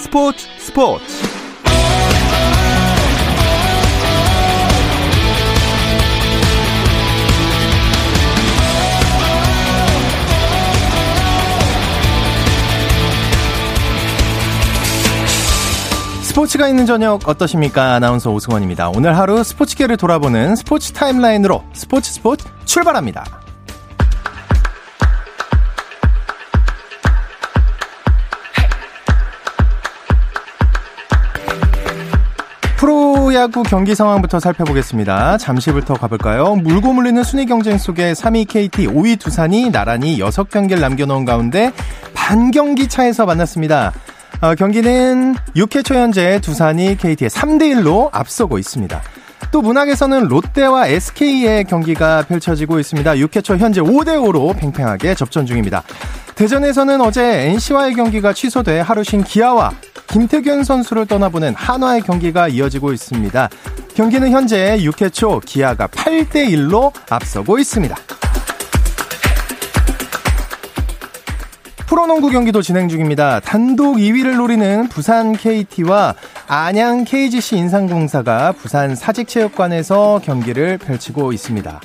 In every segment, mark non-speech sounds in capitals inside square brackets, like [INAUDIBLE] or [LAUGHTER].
스포츠 스포츠 스포츠가 있는 저녁 어떠십니까? 아나운서 오승원입니다. 오늘 하루 스포츠계를 돌아보는 스포츠 타임라인으로 스포츠 스포츠 출발합니다. 프로야구 경기 상황부터 살펴보겠습니다. 잠시부터 가볼까요? 물고 물리는 순위 경쟁 속에 3위 KT, 5위 두산이 나란히 6경기를 남겨놓은 가운데 반경기 차에서 만났습니다. 어, 경기는 6회 초 현재 두산이 KT에 3대1로 앞서고 있습니다. 또 문학에서는 롯데와 SK의 경기가 펼쳐지고 있습니다. 6회 초 현재 5대5로 팽팽하게 접전 중입니다. 대전에서는 어제 NC와의 경기가 취소돼 하루 쉰 기아와 김태균 선수를 떠나보는 한화의 경기가 이어지고 있습니다. 경기는 현재 6회 초 기아가 8대 1로 앞서고 있습니다. 프로농구 경기도 진행 중입니다. 단독 2위를 노리는 부산 KT와 안양 KGC 인상공사가 부산 사직체육관에서 경기를 펼치고 있습니다.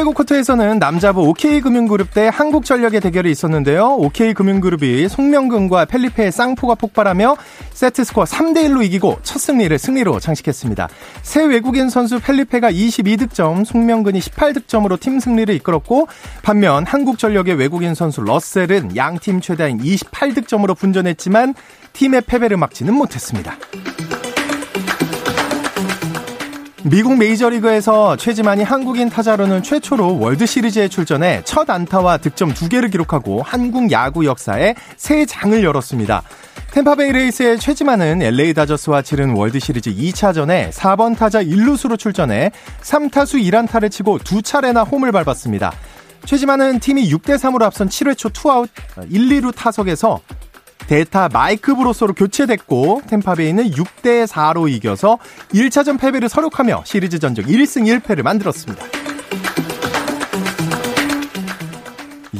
프로배구 코트에서는 남자부 OK금융그룹 대 한국전력의 대결이 있었는데요. OK금융그룹이 송명근과 펠리페의 쌍포가 폭발하며 세트스코어 3대1로 이기고 첫 승리를 승리로 장식했습니다. 새 외국인 선수 펠리페가 22득점, 송명근이 18득점으로 팀 승리를 이끌었고 반면 한국전력의 외국인 선수 러셀은 양팀 최다인 28득점으로 분전했지만 팀의 패배를 막지는 못했습니다. 미국 메이저리그에서 최지만이 한국인 타자로는 최초로 월드시리즈에 출전해 첫 안타와 득점 두 개를 기록하고 한국 야구 역사에 새 장을 열었습니다. 템파베이 레이스의 최지만은 LA 다저스와 치른 월드시리즈 2차전에 4번 타자 1루수로 출전해 3타수 1안타를 치고 두 차례나 홈을 밟았습니다. 최지만은 팀이 6대3으로 앞선 7회 초 투아웃 1, 2루 타석에서 대타 마이크 브로소로 교체됐고 템파베이는 6대 4로 이겨서 1차전 패배를 설욕하며 시리즈 전적 1승 1패를 만들었습니다.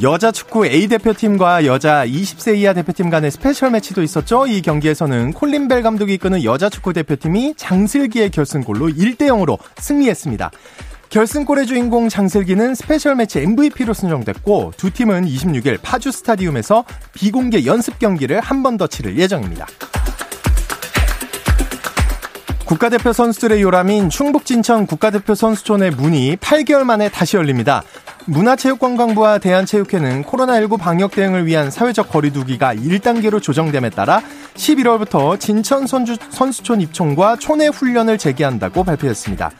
여자 축구 A 대표팀과 여자 20세 이하 대표팀 간의 스페셜 매치도 있었죠. 이 경기에서는 콜린 벨 감독이 이끄는 여자 축구 대표팀이 장슬기의 결승골로 1대 0으로 승리했습니다. 결승골의 주인공 장슬기는 스페셜 매치 MVP로 선정됐고 두 팀은 26일 파주 스타디움에서 비공개 연습 경기를 한 번 더 치를 예정입니다. 국가대표 선수들의 요람인 충북 진천 국가대표 선수촌의 문이 8개월 만에 다시 열립니다. 문화체육관광부와 대한체육회는 코로나19 방역 대응을 위한 사회적 거리두기가 1단계로 조정됨에 따라 11월부터 진천 선수촌 입총과 촌내 훈련을 재개한다고 발표했습니다.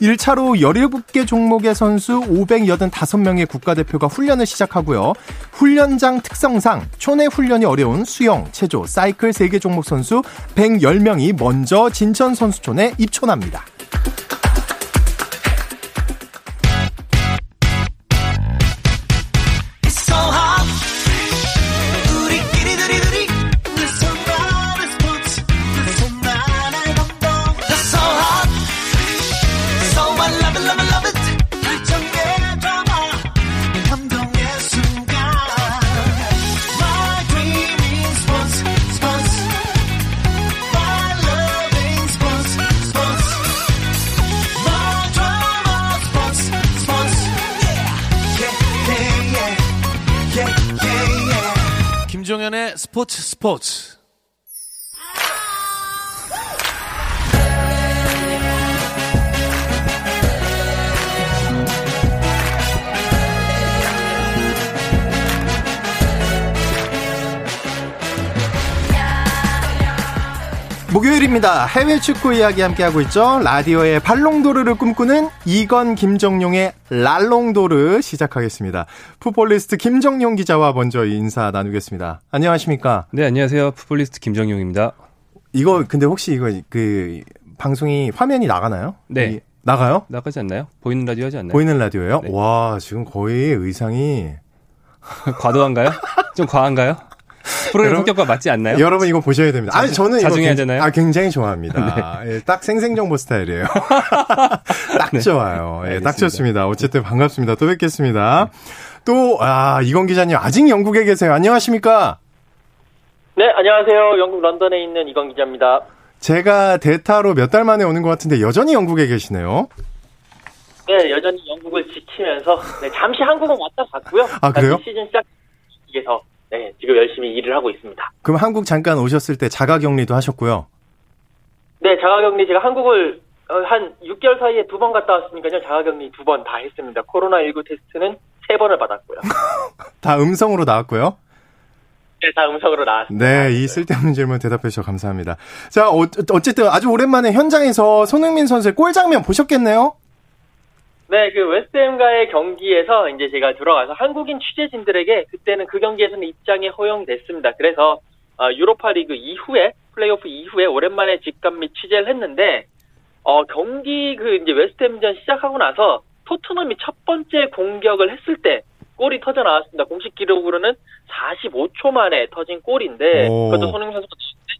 1차로 17개 종목의 선수 585명의 국가대표가 훈련을 시작하고요. 훈련장 특성상 초내 훈련이 어려운 수영, 체조, 사이클 3개 종목 선수 110명이 먼저 진천 선수촌에 입촌합니다. 스포츠 목요일입니다. 해외 축구 이야기 함께하고 있죠. 라디오의 발롱도르를 꿈꾸는 이건 김정용의 랄롱도르 시작하겠습니다. 풋볼리스트 김정용 기자와 먼저 인사 나누겠습니다. 안녕하십니까? 네, 안녕하세요. 풋볼리스트 김정용입니다. 이거 근데 혹시 이거 그 방송이 화면이 나가나요? 네. 나가요? 나가지 않나요? 보이는 라디오 하지 않나요? 보이는 라디오예요? 네. 와, 지금 거의 의상이 [LAUGHS] 과도한가요? 좀 과한가요? 프로그램 성격과 맞지 않나요? 여러분 이거 보셔야 됩니다. 아니 저는 자중해야 되나요? 아 굉장히 좋아합니다. [LAUGHS] 네. 예, 딱 생생 정보 스타일이에요. [LAUGHS] 딱 네. 좋아요. 예, 딱 좋습니다. 어쨌든 반갑습니다. 또 뵙겠습니다. 또, 아, 이건 기자님, 아직 영국에 계세요. 안녕하십니까? 네, 안녕하세요. 영국 런던에 있는 이건 기자입니다. 제가 대타로 몇 달 만에 오는 것 같은데 여전히 영국에 계시네요. 네, 여전히 영국을 지키면서 네, 잠시 한국은 왔다 갔고요. 아, 그래요? 시즌 시작에서 네, 지금 열심히 일을 하고 있습니다. 그럼 한국 잠깐 오셨을 때 자가격리도 하셨고요. 네, 자가격리 제가 한국을 어, 한 6개월 사이에 두 번 갔다 왔으니까요. 자가격리 두 번 다 했습니다. 코로나19 테스트는 세 번을 받았고요. [LAUGHS] 다 음성으로 나왔고요. 네, 다 음성으로 나왔습니다. 네, 이 쓸데없는 질문 대답해 주셔서 감사합니다. 자, 어, 어쨌든 아주 오랜만에 현장에서 손흥민 선수의 골 장면 보셨겠네요? 네, 그 웨스트햄과의 경기에서 이제 제가 들어가서 한국인 취재진들에게 그때는 그 경기에서는 입장이 허용됐습니다. 그래서 어, 유로파리그 이후에 플레이오프 이후에 오랜만에 직관 및 취재를 했는데 어, 경기 그 이제 웨스트햄전 시작하고 나서 토트넘이 첫 번째 공격을 했을 때 골이 터져 나왔습니다. 공식 기록으로는 45초 만에 터진 골인데 오. 그것도 손흥민 선수가 쳤는데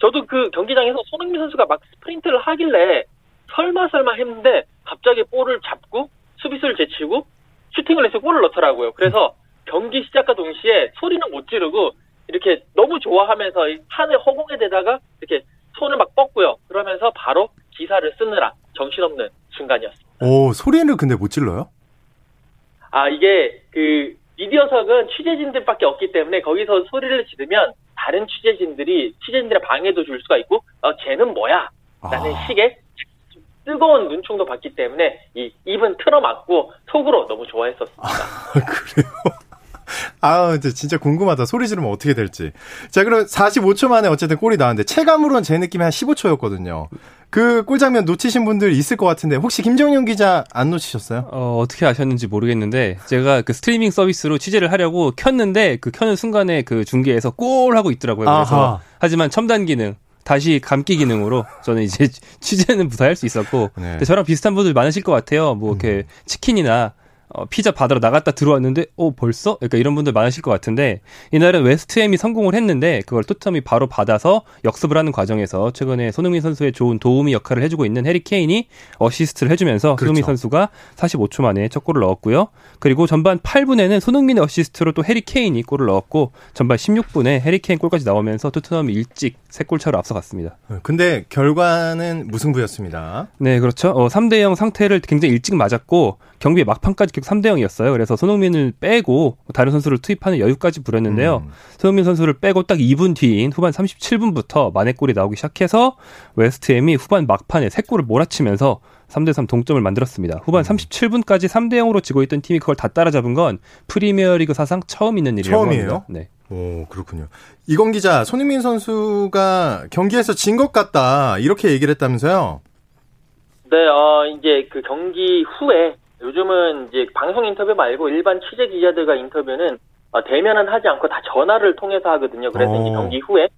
저도 그 경기장에서 손흥민 선수가 막 스프린트를 하길래 설마 설마 했는데 갑자기 볼을 잡고 수비수를 제치고 슈팅을 해서 골을 넣더라고요. 그래서 경기 시작과 동시에 소리는 못 지르고 이렇게 너무 좋아하면서 이 하늘 허공에 대다가 이렇게 손을 막 뻗고요. 그러면서 바로 기사를 쓰느라 정신없는 순간이었습니다. 오, 소리를 근데 못 질러요? 아 이게 그 미디어석은 취재진들밖에 없기 때문에 거기서 소리를 지르면 다른 취재진들이 취재진들의 방해도 줄 수가 있고 어 쟤는 뭐야 라는 아. 식의 뜨거운 눈총도 받기 때문에 이 입은 틀어막고 속으로 너무 좋아했었습니다. [LAUGHS] 그래요? 아, 근데 진짜 궁금하다. 소리 지르면 어떻게 될지. 자, 그럼 45초 만에 어쨌든 골이 나왔는데, 체감으로는 제 느낌이 한 15초였거든요. 그 골 장면 놓치신 분들 있을 것 같은데, 혹시 김정용 기자 안 놓치셨어요? 어, 어떻게 아셨는지 모르겠는데 제가 그 스트리밍 서비스로 취재를 하려고 켰는데 그 켜는 순간에 그 중계에서 골 하고 있더라고요. 그래서 아하. 하지만 첨단 기능 다시 감기 기능으로 저는 이제 [LAUGHS] 취재는 무사할 수 있었고 네. 음. 근데 저랑 비슷한 분들 많으실 것 같아요. 뭐 이렇게 치킨이나 어, 피자 받으러 나갔다 들어왔는데 어 벌써? 그러니까 이런 분들 많으실 것 같은데 이날은 웨스트햄이 선공을 했는데 그걸 토트넘이 바로 받아서 역습을 하는 과정에서 최근에 손흥민 선수의 좋은 도우미 역할을 해주고 있는 해리 케인이 어시스트를 해주면서 그렇죠. 손흥민 선수가 45초 만에 첫 골을 넣었고요. 그리고 전반 8분에는 손흥민의 어시스트로 또 해리 케인이 골을 넣었고 전반 16분에 해리 케인 골까지 나오면서 토트넘이 일찍 세 골 차로 앞서갔습니다. 근데 결과는 무승부였습니다. 네, 그렇죠. 어, 3대 0 상태를 굉장히 일찍 맞았고, 경기의 막판까지 계속 3대 0이었어요. 그래서 손흥민을 빼고, 다른 선수를 투입하는 여유까지 부렸는데요. 음. 손흥민 선수를 빼고 딱 2분 뒤인 후반 37분부터 만회골이 나오기 시작해서, 웨스트햄이 후반 막판에 3골을 몰아치면서 3대3 동점을 만들었습니다. 후반 37분까지 3대0으로 지고 있던 팀이 그걸 다 따라잡은 건 프리미어리그 사상 처음 있는 일이라고 처음이에요? 합니다. 네. 오, 그렇군요. 이건 기자, 손흥민 선수가 경기에서 진 것 같다. 이렇게 얘기를 했다면서요? 네, 어, 이제 그 경기 후에 요즘은 이제 방송 인터뷰 말고 일반 취재 기자들과 인터뷰는 어, 대면은 하지 않고 다 전화를 통해서 하거든요. 그래서 오. 이제 경기 후에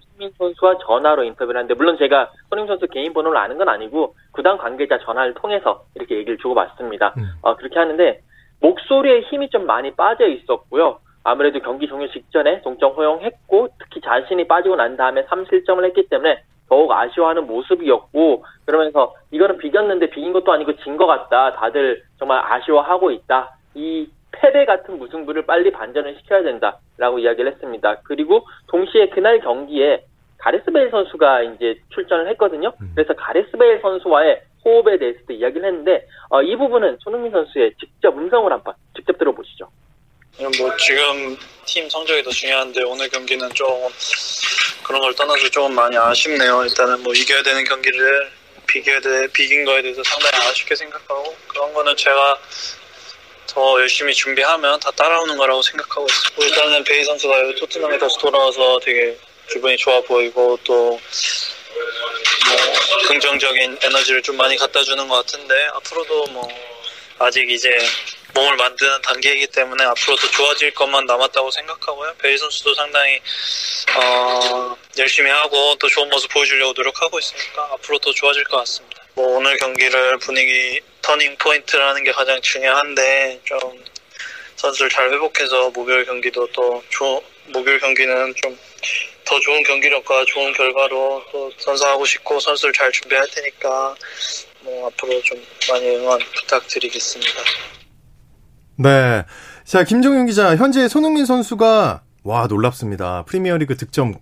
손흥민 선수와 전화로 인터뷰를 하는데 물론 제가 손흥민 선수 개인 번호를 아는 건 아니고 구단 관계자 전화를 통해서 이렇게 얘기를 주고받습니다. 음. 어, 그렇게 하는데 목소리에 힘이 좀 많이 빠져 있었고요. 아무래도 경기 종료 직전에 동점 허용했고 특히 자신이 빠지고 난 다음에 3실점을 했기 때문에 더욱 아쉬워하는 모습이었고 그러면서 이거는 비겼는데 비긴 것도 아니고 진 것 같다. 다들 정말 아쉬워하고 있다. 이 패배 같은 무승부를 빨리 반전을 시켜야 된다라고 이야기를 했습니다. 그리고 동시에 그날 경기에 가레스 베일 선수가 이제 출전을 했거든요. 그래서 가레스 베일 선수와의 호흡에 대해서도 이야기를 했는데 어, 이 부분은 손흥민 선수의 직접 음성을 한번 직접 들어보시죠. 뭐 지금 팀 성적이 더 중요한데 오늘 경기는 좀 그런 걸 떠나서 조금 많이 아쉽네요. 일단은 뭐 이겨야 되는 경기를 비겨야 돼 비긴 거에 대해서 상당히 아쉽게 생각하고 그런 거는 제가 더 열심히 준비하면 다 따라오는 거라고 생각하고 있습니다. 일단은 베이 선수가 토트넘에 다시 돌아와서 되게 기분이 좋아 보이고 또 뭐 긍정적인 에너지를 좀 많이 갖다 주는 것 같은데 앞으로도 뭐 아직 이제 몸을 만드는 단계이기 때문에 앞으로도 좋아질 것만 남았다고 생각하고요. 베이 선수도 상당히 어, 열심히 하고 또 좋은 모습 보여주려고 노력하고 있으니까 앞으로 더 좋아질 것 같습니다. 뭐 오늘 경기를 분위기 터닝 포인트라는 게 가장 중요한데 좀 선수를 잘 회복해서 목요일 경기도 또 조, 목요일 경기는 좀 더 좋은 경기력과 좋은 결과로 또 선사하고 싶고 선수를 잘 준비할 테니까 뭐 앞으로 좀 많이 응원 부탁드리겠습니다. 네. 자, 김종윤 기자, 현재 손흥민 선수가 와 놀랍습니다. 프리미어리그 득점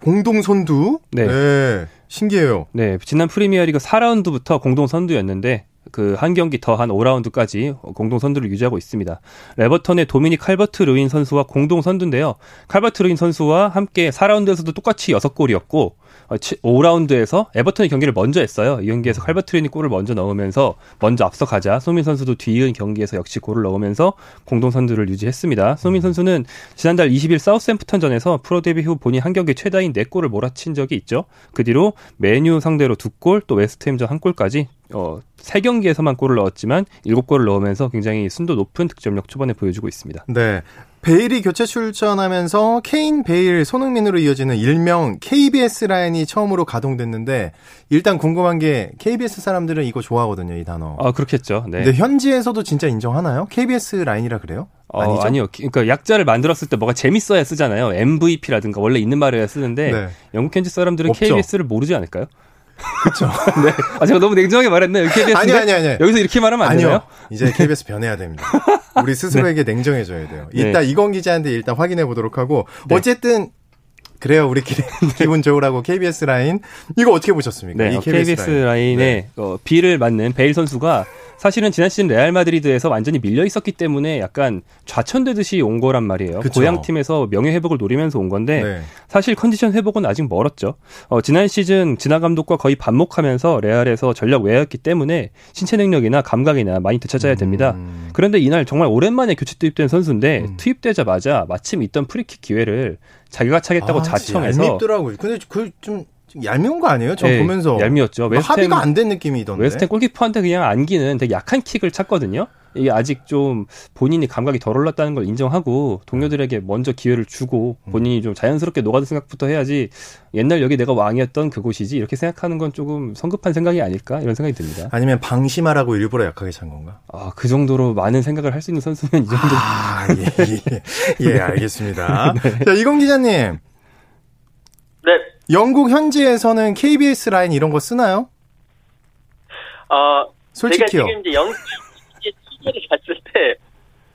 공동 선두. 네. 네. 신기해요. 네, 지난 프리미어리그 4라운드부터 공동 선두였는데 그 한 경기 더 한 5라운드까지 공동 선두를 유지하고 있습니다. 에버턴의 도미닉 칼버트 루인 선수와 공동 선두인데요. 칼버트 루인 선수와 함께 4라운드에서도 똑같이 6골이었고 5라운드에서 에버턴이 경기를 먼저 했어요. 이 경기에서 칼버트 루인이 골을 먼저 넣으면서 먼저 앞서가자 손흥민 선수도 뒤이은 경기에서 역시 골을 넣으면서 공동 선두를 유지했습니다. 손흥민 선수는 지난달 20일 사우스햄프턴전에서 프로 데뷔 후 본인 한 경기 최다인 4골을 몰아친 적이 있죠. 그 뒤로 메뉴 상대로 2골, 또 웨스트햄전 1골까지 어, 3경기에서만 골을 넣었지만 7골을 넣으면서 굉장히 순도 높은 득점력 초반에 보여주고 있습니다. 네. 베일이 교체 출전하면서 케인, 베일, 손흥민으로 이어지는 일명 KBS 라인이 처음으로 가동됐는데 일단 궁금한 게 KBS 사람들은 이거 좋아하거든요, 이 단어. 아, 그렇겠죠. 네. 근데 현지에서도 진짜 인정하나요? KBS 라인이라 그래요? 어, 아니죠? 아니요. 그러니까 약자를 만들었을 때 뭐가 재밌어야 쓰잖아요. MVP라든가 원래 있는 말을 쓰는데 네. 영국 현지 사람들은 없죠. KBS를 모르지 않을까요? 그쵸. [LAUGHS] 네. 아, 제가 너무 냉정하게 말했나요? KBS. 아니, 아니, 아니. 여기서 이렇게 말하면 안 아니요. 되나요? 이제 KBS 변해야 됩니다. 우리 [LAUGHS] 스스로에게 냉정해져야 돼요. 네. 일단 이건 기자한테 일단 확인해 보도록 하고 네. 어쨌든 그래요. 우리끼리 [LAUGHS] 기분 좋으라고 KBS 라인 이거 어떻게 보셨습니까? 네, 이 어, KBS, 라인에 어, B를 맡는 베일 선수가 사실은 지난 시즌 레알 마드리드에서 완전히 밀려 있었기 때문에 약간 좌천되듯이 온 거란 말이에요. 그쵸. 고향 팀에서 명예 회복을 노리면서 온 건데 네. 사실 컨디션 회복은 아직 멀었죠. 어, 지난 시즌 지단 감독과 거의 반목하면서 레알에서 전력 외였기 때문에 신체 능력이나 감각이나 많이 되찾아야 됩니다. 음. 그런데 이날 정말 오랜만에 교체 투입된 선수인데 음. 투입되자마자 마침 있던 프리킥 기회를 자기가 차겠다고 아, 자청해서 얄밉더라고요. 근데 그 좀 얄미운 거 아니에요? 저 네, 보면서 얄미웠죠. 뭐 웨스트햄- 합의가 안 된 느낌이던데. 웨스트햄 골키퍼한테 그냥 안기는 되게 약한 킥을 찼거든요. 이게 아직 좀 본인이 감각이 덜 올랐다는 걸 인정하고 동료들에게 먼저 기회를 주고 음. 본인이 좀 자연스럽게 녹아들 생각부터 해야지 옛날 여기 내가 왕이었던 그곳이지 이렇게 생각하는 건 조금 성급한 생각이 아닐까 이런 생각이 듭니다. 아니면 방심하라고 일부러 약하게 찬 건가? 아, 그 정도로 많은 생각을 할 수 있는 선수는 이 정도. 아, 예, 예, 예, 알겠습니다. [LAUGHS] 네. 자, 이건 기자님. 네. 영국 현지에서는 KBS 라인 이런 거 쓰나요? 어, 솔직히요. 제가 지금 이제 영국에 취재를 갔을 때,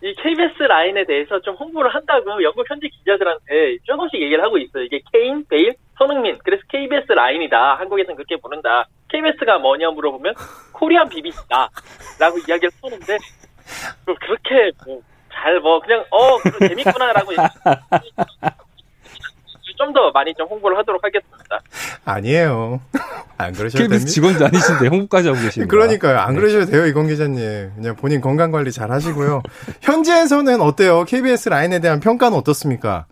이 KBS 라인에 대해서 좀 홍보를 한다고 영국 현지 기자들한테 조금씩 얘기를 하고 있어요. 이게 케인, 베일, 손흥민. 그래서 KBS 라인이다. 한국에서는 그렇게 부른다. KBS가 뭐냐 물어보면 코리안 BBC다. 라고 이야기를 하는데, 뭐 그렇게 뭐, 잘 뭐, 그냥, 어, 그거 재밌구나라고 [LAUGHS] 좀 더 많이 좀 홍보를 하도록 하겠습니다. 아니에요. [LAUGHS] 안 그러셔도 됩니다. 직원도 아니신데 홍보까지 하고 계십니다. [LAUGHS] 그러니까요. 안 네. 그러셔도 돼요, 이건 기자님. 그냥 본인 건강 관리 잘 하시고요. [LAUGHS] 현지에서는 어때요? KBS 라인에 대한 평가는 어떻습니까?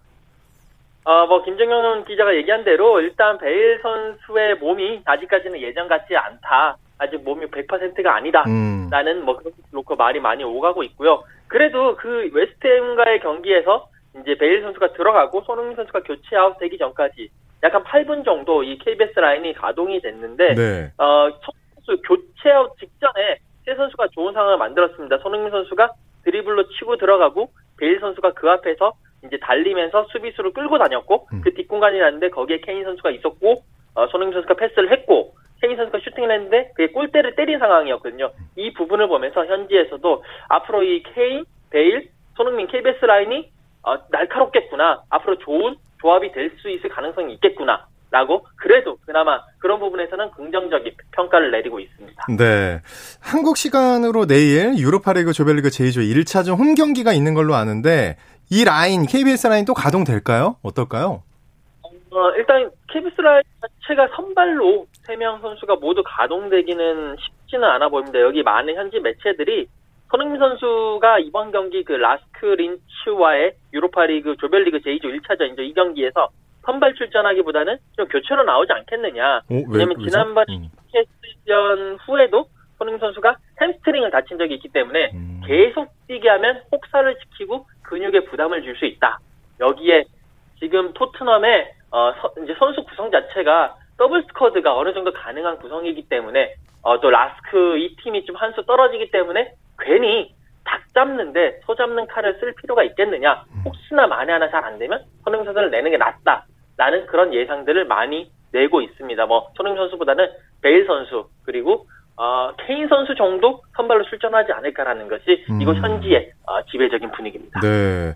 어, 뭐, 김정현 기자가 얘기한 대로, 일단 베일 선수의 몸이 아직까지는 예전 같지 않다. 아직 몸이 100%가 아니다. 음. 라는 뭐, 그렇게 놓고 말이 많이 오가고 있고요. 그래도 그 웨스트햄과의 경기에서 이제 베일 선수가 들어가고 손흥민 선수가 교체 아웃 되기 전까지 약간 8분 정도 이 KBS 라인이 가동이 됐는데, 네. 어, 선수 교체 아웃 직전에 세 선수가 좋은 상황을 만들었습니다. 손흥민 선수가 드리블로 치고 들어가고 베일 선수가 그 앞에서 이제 달리면서 수비수를 끌고 다녔고 음. 그 뒷공간이라는데 거기에 케인 선수가 있었고 어, 손흥민 선수가 패스를 했고 케인 선수가 슈팅을 했는데 그게 골대를 때린 상황이었거든요. 이 부분을 보면서 현지에서도 앞으로 이 케인, 베일, 손흥민 KBS 라인이 어, 날카롭겠구나. 앞으로 좋은 조합이 될 수 있을 가능성이 있겠구나. 라고 그래도 그나마 그런 부분에서는 긍정적인 평가를 내리고 있습니다. 네. 한국 시간으로 내일 유로파리그 조별리그 제2조 1차전 홈 경기가 있는 걸로 아는데 이 라인 KBS 라인 또 가동될까요? 어떨까요? 어, 일단 KBS 라인 자체가 선발로 3명 선수가 모두 가동되기는 쉽지는 않아 보입니다. 여기 많은 현지 매체들이 손흥민 선수가 이번 경기 그 라스크 린츠와의 유로파리그 조별리그 J조 1차전이죠. 이 경기에서 선발 출전하기보다는 좀 교체로 나오지 않겠느냐. 어, 왜, 왜냐면 왜죠? 지난번 음. 뉴캐슬전 후에도 손흥민 선수가 햄스트링을 다친 적이 있기 때문에 음. 계속 뛰게 하면 혹사를 시키고 근육에 부담을 줄 수 있다. 여기에 지금 토트넘의 어, 서- 이제 선수 구성 자체가 더블 스쿼드가 어느 정도 가능한 구성이기 때문에 어, 또 라스크 이 팀이 좀 한 수 떨어지기 때문에 괜히 닭 잡는데 소 잡는 칼을 쓸 필요가 있겠느냐. 혹시나 만에 하나 잘 안 되면 손흥민 선수를 내는 게 낫다라는 그런 예상들을 많이 내고 있습니다. 뭐 손흥민 선수보다는 베일 선수 그리고 어, 케인 선수 정도 선발로 출전하지 않을까라는 것이 음. 이곳 현지의 어, 지배적인 분위기입니다. 네.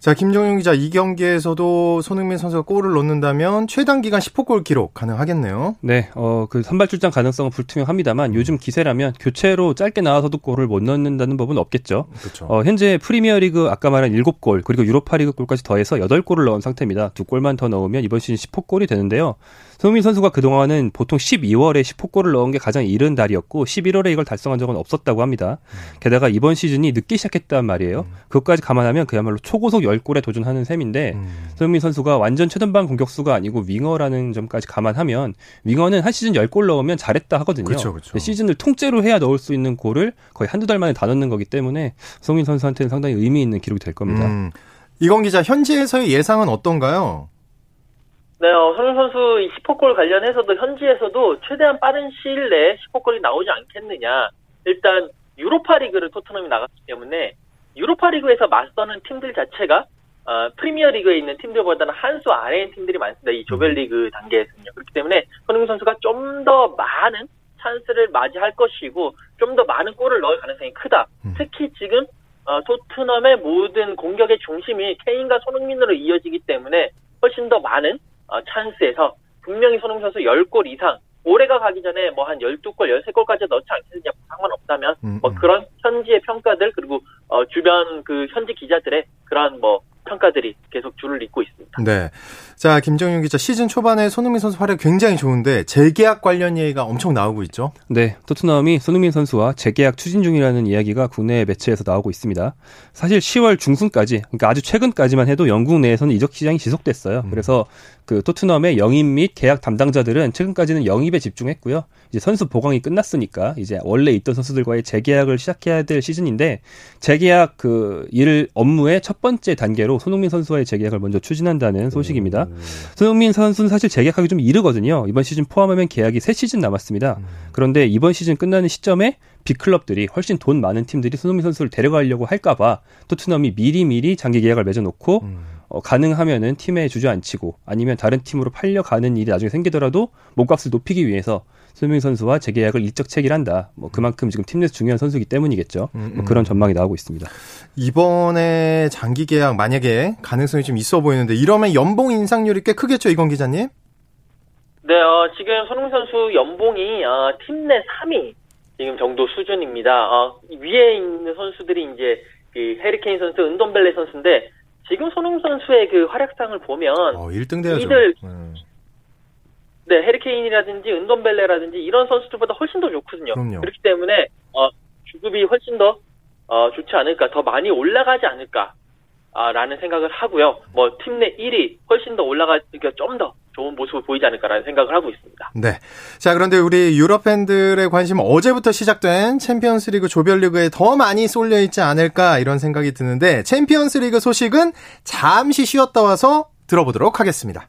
자, 김정용 기자, 이 경기에서도 손흥민 선수가 골을 넣는다면 최단 기간 10호 골 기록 가능하겠네요. 네, 어, 그 선발 출장 가능성은 불투명합니다만 요즘 기세라면 교체로 짧게 나와서도 골을 못 넣는다는 법은 없겠죠. 그렇죠. 어, 현재 프리미어 리그 아까 말한 7골 그리고 유로파 리그 골까지 더해서 8골을 넣은 상태입니다. 두 골만 더 넣으면 이번 시즌 10호 골이 되는데요. 손흥민 선수가 그동안은 보통 12월에 10호 골을 넣은 게 가장 이른 달이었고 11월에 이걸 달성한 적은 없었다고 합니다. 게다가 이번 시즌이 늦게 시작했단 말이에요. 그것까지 감안하면 그야말로 초고속 10골에 도전하는 셈인데 음. 손흥민 선수가 완전 최전방 공격수가 아니고 윙어라는 점까지 감안하면 윙어는 한 시즌 10골 넣으면 잘했다 하거든요. 그렇죠, 그렇죠. 근데 시즌을 통째로 해야 넣을 수 있는 골을 거의 한두 달 만에 다 넣는 거기 때문에 손흥민 선수한테는 상당히 의미 있는 기록이 될 겁니다. 음. 이건 기자, 현지에서의 예상은 어떤가요? 네, 어, 손흥민 선수 이 10호골 관련해서도 현지에서도 최대한 빠른 시일 내에 10호골이 나오지 않겠느냐. 일단 유로파 리그를 토트넘이 나갔기 때문에 유로파 리그에서 맞서는 팀들 자체가 어, 프리미어 리그에 있는 팀들보다는 한 수 아래인 팀들이 많습니다. 이 조별리그 단계에서는요. 그렇기 때문에 손흥민 선수가 좀 더 많은 찬스를 맞이할 것이고 좀 더 많은 골을 넣을 가능성이 크다. 음. 특히 지금 어, 토트넘의 모든 공격의 중심이 케인과 손흥민으로 이어지기 때문에 훨씬 더 많은 어, 찬스에서 분명히 손흥민 선수 10골 이상 올해가 가기 전에 뭐 한 12골, 13골까지 넣지 않겠느냐 상관없다면 음, 뭐 음. 그런 현지의 평가들 그리고 어, 주변 그 현지 기자들의 그러한 뭐 평가들이 계속 줄을 잇고 있습니다. 네. 자, 김정용 기자, 시즌 초반에 손흥민 선수 활약 굉장히 좋은데 재계약 관련 얘기가 엄청 나오고 있죠. 네, 토트넘이 손흥민 선수와 재계약 추진 중이라는 이야기가 국내 매체에서 나오고 있습니다. 사실 10월 중순까지, 그러니까 아주 최근까지만 해도 영국 내에서는 이적 시장이 지속됐어요. 음. 그래서 그 토트넘의 영입 및 계약 담당자들은 최근까지는 영입에 집중했고요. 이제 선수 보강이 끝났으니까 이제 원래 있던 선수들과의 재계약을 시작해야 될 시즌인데 재계약 그 일 업무의 첫 번째 단계로 손흥민 선수와의 재계약을 먼저 추진한다는 소식입니다. 손흥민 선수는 사실 재계약하기 좀 이르거든요. 이번 시즌 포함하면 계약이 3시즌 남았습니다. 그런데 이번 시즌 끝나는 시점에 빅클럽들이 훨씬 돈 많은 팀들이 손흥민 선수를 데려가려고 할까봐 토트넘이 미리미리 장기 계약을 맺어놓고 음. 어, 가능하면은 팀에 주저앉히고 아니면 다른 팀으로 팔려가는 일이 나중에 생기더라도 몸값을 높이기 위해서 손흥민 선수와 재계약을 일적 체결한다. 뭐 그만큼 지금 팀 내에서 중요한 선수이기 때문이겠죠. 음, 뭐 음. 그런 전망이 나오고 있습니다. 이번에 장기 계약 만약에 가능성이 좀 있어 보이는데 이러면 연봉 인상률이 꽤 크겠죠, 이건 기자님? 네, 어, 지금 손흥민 선수 연봉이 어, 팀내 3위 지금 정도 수준입니다. 어, 위에 있는 선수들이 이제 그 해리케인 선수, 은돈벨레 선수인데 지금 손흥민 선수의 그 활약상을 보면 어, 1등 돼야죠. 이들- 음, 네, 해리케인이라든지 은돈벨레라든지 이런 선수들보다 훨씬 더 좋거든요. 그럼요. 그렇기 때문에 어, 주급이 훨씬 더 어, 좋지 않을까, 더 많이 올라가지 않을까. 아, 라는 생각을 하고요. 뭐, 팀 내 1위 훨씬 더 올라가, 그러니까 좀 더 좋은 모습을 보이지 않을까라는 생각을 하고 있습니다. 네. 자, 그런데 우리 유럽 팬들의 관심은 어제부터 시작된 챔피언스 리그 조별리그에 더 많이 쏠려 있지 않을까 이런 생각이 드는데 챔피언스 리그 소식은 잠시 쉬었다 와서 들어보도록 하겠습니다.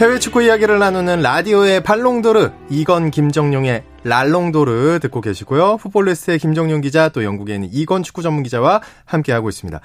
해외 축구 이야기를 나누는 라디오의 발롱도르 이건 김정용의 랄롱도르 듣고 계시고요. 풋볼리스트의 김정용 기자 또 영국에 있는 이건 축구 전문 기자와 함께하고 있습니다.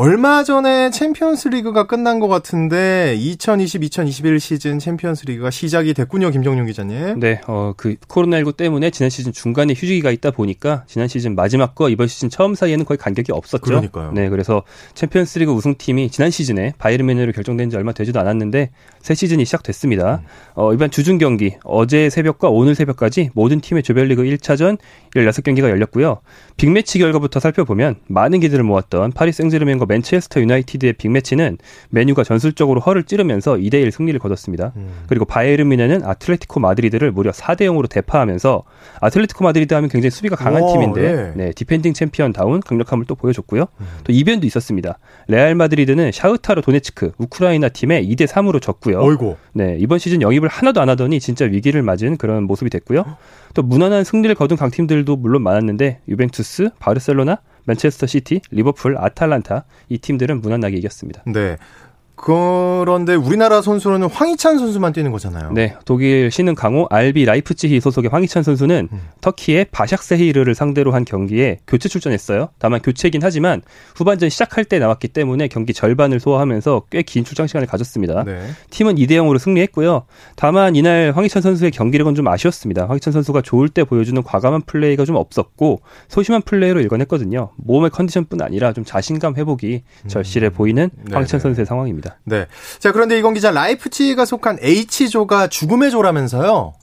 얼마 전에 챔피언스 리그가 끝난 것 같은데 2020-2021 시즌 챔피언스 리그가 시작이 됐군요, 김정용 기자님. 네, 어, 그 코로나19 때문에 지난 시즌 중간에 휴지기가 있다 보니까 지난 시즌 마지막과 이번 시즌 처음 사이에는 거의 간격이 없었죠. 그러니까요. 네, 그래서 챔피언스 리그 우승팀이 지난 시즌에 바이에른 뮌헨으로 결정된 지 얼마 되지도 않았는데 새 시즌이 시작됐습니다. 어, 이번 주중 경기 어제 새벽과 오늘 새벽까지 모든 팀의 조별리그 1차전 16경기가 열렸고요. 빅매치 결과부터 살펴보면 많은 기대를 모았던 파리 생제르맹과 맨체스터 유나이티드의 빅매치는 맨유가 전술적으로 허를 찌르면서 2대1 승리를 거뒀습니다. 음. 그리고 바이에른 뮌헨은 아틀레티코 마드리드를 무려 4대 0으로 대파하면서 아틀레티코 마드리드 하면 굉장히 수비가 강한 오, 팀인데 예. 네, 디펜딩 챔피언다운 강력함을 또 보여줬고요. 음. 또 이변도 있었습니다. 레알 마드리드는 샤흐타르 도네츠크 우크라이나 팀에 2대 3으로 졌고요. 어이고. 네, 이번 시즌 영입을 하나도 안 하더니 진짜 위기를 맞은 그런 모습이 됐고요. 또 무난한 승리를 거둔 강팀들도 물론 많았는데 유벤투스, 바르셀로나, 맨체스터 시티, 리버풀, 아탈란타 이 팀들은 무난하게 이겼습니다. 네. 그런데 우리나라 선수로는 황희찬 선수만 뛰는 거잖아요. 네, 독일 신흥 강호 RB 라이프치히 소속의 황희찬 선수는 음. 터키의 바샥세히르를 상대로 한 경기에 교체 출전했어요. 다만 교체이긴 하지만 후반전 시작할 때 나왔기 때문에 경기 절반을 소화하면서 꽤 긴 출장 시간을 가졌습니다. 네. 팀은 2대 0으로 승리했고요. 다만 이날 황희찬 선수의 경기력은 좀 아쉬웠습니다. 황희찬 선수가 좋을 때 보여주는 과감한 플레이가 좀 없었고 소심한 플레이로 일관했거든요. 몸의 컨디션뿐 아니라 좀 자신감 회복이 절실해 보이는 네, 황희찬 네. 선수의 상황입니다. 네. 자, 그런데 이건 기자 라이프치히가 속한 H조가 죽음의 조라면서요.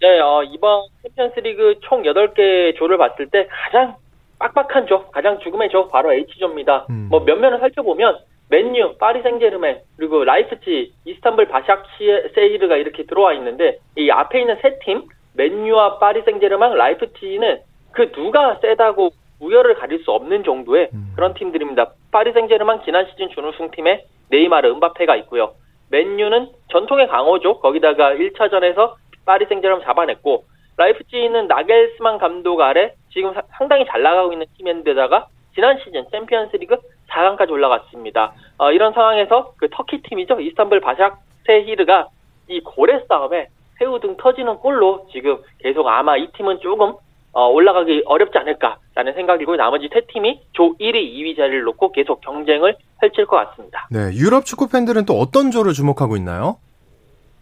네, 어, 이번 챔피언스 리그 총 8개 조를 봤을 때 가장 빡빡한 조, 가장 죽음의 조 바로 H조입니다. 음. 뭐 면면을 살펴보면 맨유, 파리 생제르맹, 그리고 라이프치히, 이스탄불 바샥세이르가 이렇게 들어와 있는데 이 앞에 있는 세 팀, 맨유와 파리 생제르맹, 라이프치히는 그 누가 세다고 우열을 가릴 수 없는 정도의 음. 그런 팀들입니다. 파리 생제르맹 지난 시즌 준우승팀에 네이마르, 음바페가 있고요. 맨유는 전통의 강호죠. 거기다가 1차전에서 파리 생제르맹 잡아냈고 라이프치히는 나겔스만 감독 아래 지금 사- 상당히 잘 나가고 있는 팀인데다가 지난 시즌 챔피언스리그 4강까지 올라갔습니다. 어, 이런 상황에서 그 터키 팀이죠. 이스탄불 바샥세히르가 이 고래 싸움에 새우 등 터지는 골로 지금 계속 아마 이 팀은 조금 어, 올라가기 어렵지 않을까라는 생각이고 나머지 세 팀이 조 1위, 2위 자리를 놓고 계속 경쟁을 펼칠 것 같습니다. 네. 유럽 축구 팬들은 또 어떤 조를 주목하고 있나요?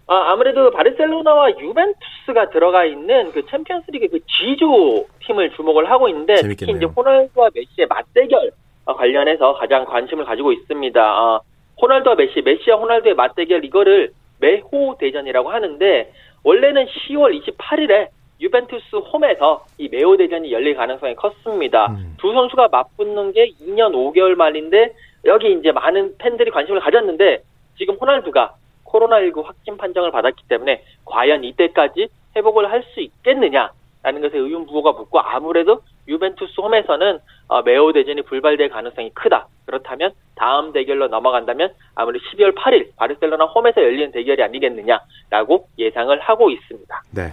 아, 아무래도 바르셀로나와 유벤투스가 들어가 있는 그 챔피언스리그 그 G조 팀을 주목을 하고 있는데 특히 재밌겠네요. 이제 호날두와 메시의 맞대결 어, 관련해서 가장 관심을 가지고 있습니다. 어, 호날두와 메시, 메시와 호날두의 맞대결 이거를 매호 대전이라고 하는데 원래는 10월 28일에 유벤투스 홈에서 이 메호 대전이 열릴 가능성이 컸습니다. 음. 두 선수가 맞붙는 게 2년 5개월 만인데 여기 이제 많은 팬들이 관심을 가졌는데 지금 호날두가 코로나19 확진 판정을 받았기 때문에 과연 이때까지 회복을 할 수 있겠느냐라는 것에 의문부호가 붙고 아무래도 유벤투스 홈에서는 어, 메오 대전이 불발될 가능성이 크다. 그렇다면 다음 대결로 넘어간다면 아무래도 12월 8일 바르셀로나 홈에서 열리는 대결이 아니겠느냐라고 예상을 하고 있습니다. 네.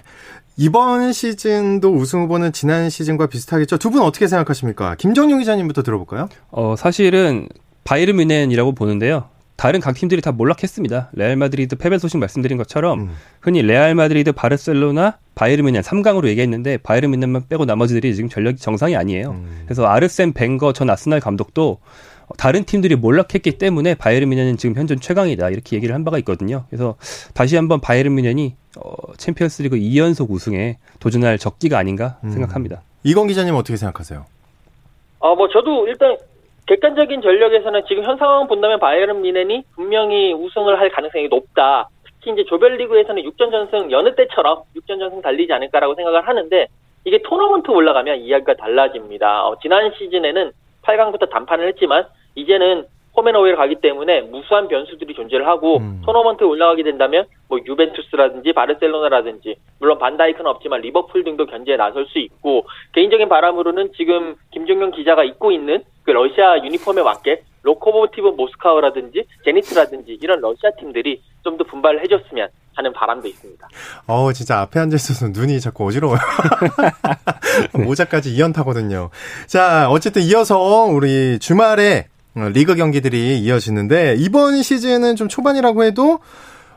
이번 시즌도 우승 후보는 지난 시즌과 비슷하겠죠. 두 분 어떻게 생각하십니까? 김정용 기자님부터 들어볼까요? 어, 사실은 바이에른 뮌헨이라고 보는데요. 다른 강팀들이 다 몰락했습니다. 레알 마드리드 패배 소식 말씀드린 것처럼 음. 흔히 레알 마드리드, 바르셀로나, 바이에른 뮌헨 3강으로 얘기했는데 바이에른 뮌헨만 빼고 나머지들이 지금 전력이 정상이 아니에요. 음. 그래서 아르센 벵거 전 아스날 감독도 다른 팀들이 몰락했기 때문에 바이에른 뮌헨은 지금 현존 최강이다 이렇게 얘기를 한 바가 있거든요. 그래서 다시 한번 바이에른 뮌헨이 어, 챔피언스리그 2연속 우승에 도전할 적기가 아닌가 음. 생각합니다. 이건 기자님 어떻게 생각하세요? 어, 뭐 저도 일단 객관적인 전력에서는 지금 현 상황 본다면 바이에른 미넨이 분명히 우승을 할 가능성이 높다. 특히 이제 조별리그에서는 6전 전승 여느 때처럼 6전 전승 달리지 않을까라고 생각을 하는데 이게 토너먼트 올라가면 이야기가 달라집니다. 어, 지난 시즌에는 8강부터 단판을 했지만 이제는 홈앤어웨이를 가기 때문에 무수한 변수들이 존재를 하고 음. 토너먼트에 올라가게 된다면 뭐 유벤투스라든지 바르셀로나라든지 물론 반다이크는 없지만 리버풀 등도 견제에 나설 수 있고 개인적인 바람으로는 지금 김종현 기자가 입고 있는 그 러시아 유니폼에 맞게 로코모티브 모스카우라든지 제니트라든지 이런 러시아 팀들이 좀 더 분발을 해줬으면 하는 바람도 있습니다. 어, 진짜 앞에 앉아있어서 눈이 자꾸 어지러워요. [LAUGHS] [LAUGHS] 모자까지 이연타거든요. 자, 어쨌든 이어서 우리 주말에 어, 리그 경기들이 이어지는데, 이번 시즌은 좀 초반이라고 해도,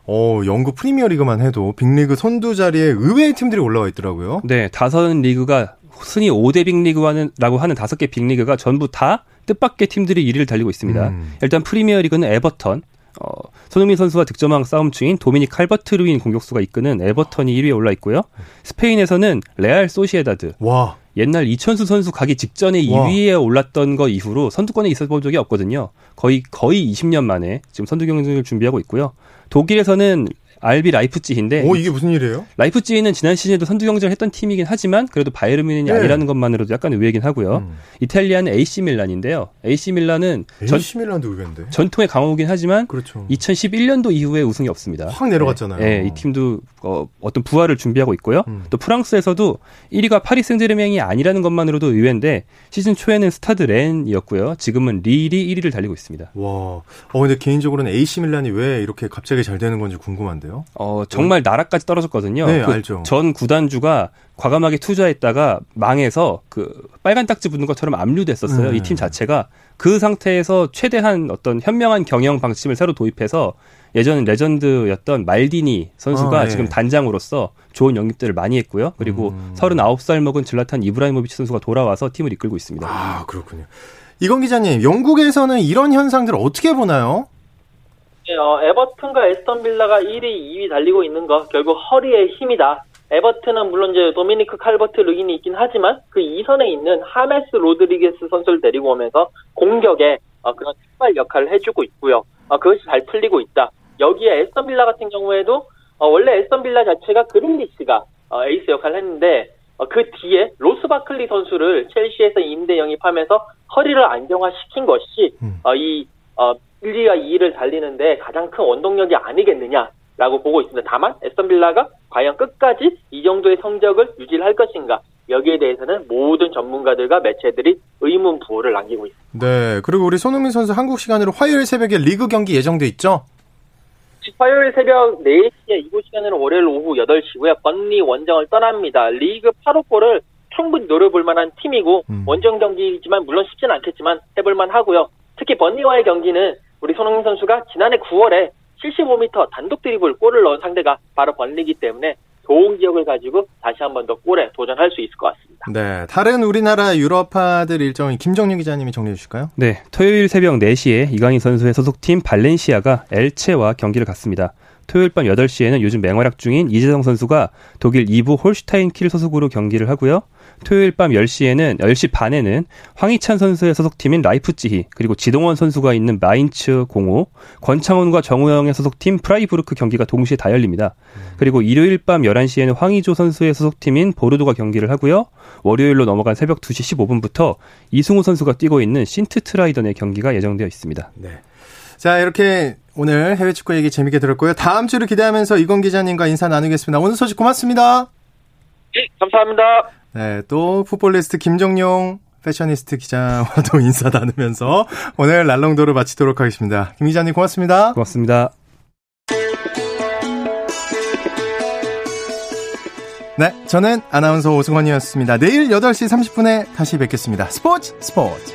어, 영국 프리미어 리그만 해도 빅리그 선두 자리에 의외의 팀들이 올라와 있더라고요. 네, 다섯 리그가 소위 5대 빅리그라고 하는 다섯 개 빅리그가 전부 다 뜻밖의 팀들이 1위를 달리고 있습니다. 음. 일단 프리미어 리그는 에버턴, 어, 손흥민 선수와 득점왕 싸움 중인 도미닉 칼버트 르윈 공격수가 이끄는 에버턴이 1위에 올라 있고요. 스페인에서는 레알 소시에다드, 와, 옛날 이천수 선수 가기 직전에 와. 2위에 올랐던 거 이후로 선두권에 있었던 적이 없거든요. 거의 거의 20년 만에 지금 선두 경쟁을 준비하고 있고요. 독일에서는 RB 라이프찌히인데 오, 이게 무슨 일이에요? 라이프찌히는 지난 시즌에도 선두 경쟁을 했던 팀이긴 하지만 그래도 바이에른 뮌헨이 네. 아니라는 것만으로도 약간 의외긴 하고요. 음. 이탈리아는 AC 밀란인데요. AC 밀란은 전, AC 밀란도 의외인데. 전통의 강호긴 하지만 그렇죠. 2011년도 이후에 우승이 없습니다. 확 내려갔잖아요. 네, 이 팀도 어, 떤 부활을 준비하고 있고요. 음. 또 프랑스에서도 1위가 파리 생제르맹이 아니라는 것만으로도 의외인데 시즌 초에는 스타드 렌이었고요. 지금은 릴이 1위를 달리고 있습니다. 와, 어 근데 개인적으로는 AC 밀란이 왜 이렇게 갑자기 잘 되는 건지 궁금한데요. 어, 정말 나락까지 떨어졌거든요. 네, 그 알죠. 전 구단주가 과감하게 투자했다가 망해서 그 빨간 딱지 붙는 것처럼 압류됐었어요. 네. 이팀 자체가 그 상태에서 최대한 어떤 현명한 경영 방침을 새로 도입해서 예전 레전드였던 말디니 선수가 아, 예. 지금 단장으로서 좋은 영입들을 많이 했고요. 그리고 음. 39살 먹은 즐라탄 이브라히모비치 선수가 돌아와서 팀을 이끌고 있습니다. 아, 그렇군요. 이건 기자님, 영국에서는 이런 현상들을 어떻게 보나요? 네, 어, 에버튼과 애스턴 빌라가 1위, 2위 달리고 있는 거 결국 허리의 힘이다. 에버튼은 물론 이제 도미니크 칼버트 르윈이 있긴 하지만 그 이선에 있는 하메스 로드리게스 선수를 데리고 오면서 공격에 어, 그런 특발 역할을 해주고 있고요. 어, 그것이 잘 풀리고 있다. 여기에 애스턴 빌라 같은 경우에도 어, 원래 애스턴 빌라 자체가 그릴리시가 어, 에이스 역할을 했는데 어, 그 뒤에 로스 바클리 선수를 첼시에서 임대 영입하면서 허리를 안정화시킨 것이 음. 어, 이 어, 1, 2와 2위를 달리는데 가장 큰 원동력이 아니겠느냐라고 보고 있습니다. 다만 애스턴 빌라가 과연 끝까지 이 정도의 성적을 유지를 할 것인가 여기에 대해서는 모든 전문가들과 매체들이 의문 부호를 남기고 있습니다. 네, 그리고 우리 손흥민 선수 한국 시간으로 화요일 새벽에 리그 경기 예정돼 있죠? 화요일 새벽 4시에 이곳 시간으로 월요일 오후 8시고요. 번리 원정을 떠납니다. 리그 8호 골을 충분히 노려볼 만한 팀이고 음. 원정 경기이지만 물론 쉽지는 않겠지만 해볼 만하고요. 특히 번리와의 경기는 우리 손흥민 선수가 지난해 9월에 75m 단독 드리블 골을 넣은 상대가 바로 번리기 때문에 좋은 기억을 가지고 다시 한 번 더 골에 도전할 수 있을 것 같습니다. 네, 다른 우리나라 유럽파들 일정을 김정윤 기자님이 정리해 주실까요? 네, 토요일 새벽 4시에 이강인 선수의 소속팀 발렌시아가 엘체와 경기를 갖습니다. 토요일 밤 8시에는 요즘 맹활약 중인 이재성 선수가 독일 2부 홀슈타인 킬 소속으로 경기를 하고요. 토요일 밤 10시에는 10시 반에는 황희찬 선수의 소속팀인 라이프찌히 그리고 지동원 선수가 있는 마인츠 05, 권창훈과 정우영의 소속팀 프라이부르크 경기가 동시에 다 열립니다. 그리고 일요일 밤 11시에는 황의조 선수의 소속팀인 보르도가 경기를 하고요. 월요일로 넘어간 새벽 2시 15분부터 이승우 선수가 뛰고 있는 신트 트라이던의 경기가 예정되어 있습니다. 네. 자, 이렇게 오늘 해외 축구 얘기 재밌게 들었고요. 다음 주를 기대하면서 이건 기자님과 인사 나누겠습니다. 오늘 소식 고맙습니다. 네, 감사합니다. 네, 또 풋볼리스트 김정용 패셔니스트 기자와도 [LAUGHS] 인사 나누면서 오늘 랄롱도를 마치도록 하겠습니다. 김 기자님 고맙습니다. 고맙습니다. 네, 저는 아나운서 오승환이었습니다. 내일 8시 30분에 다시 뵙겠습니다. 스포츠 스포츠.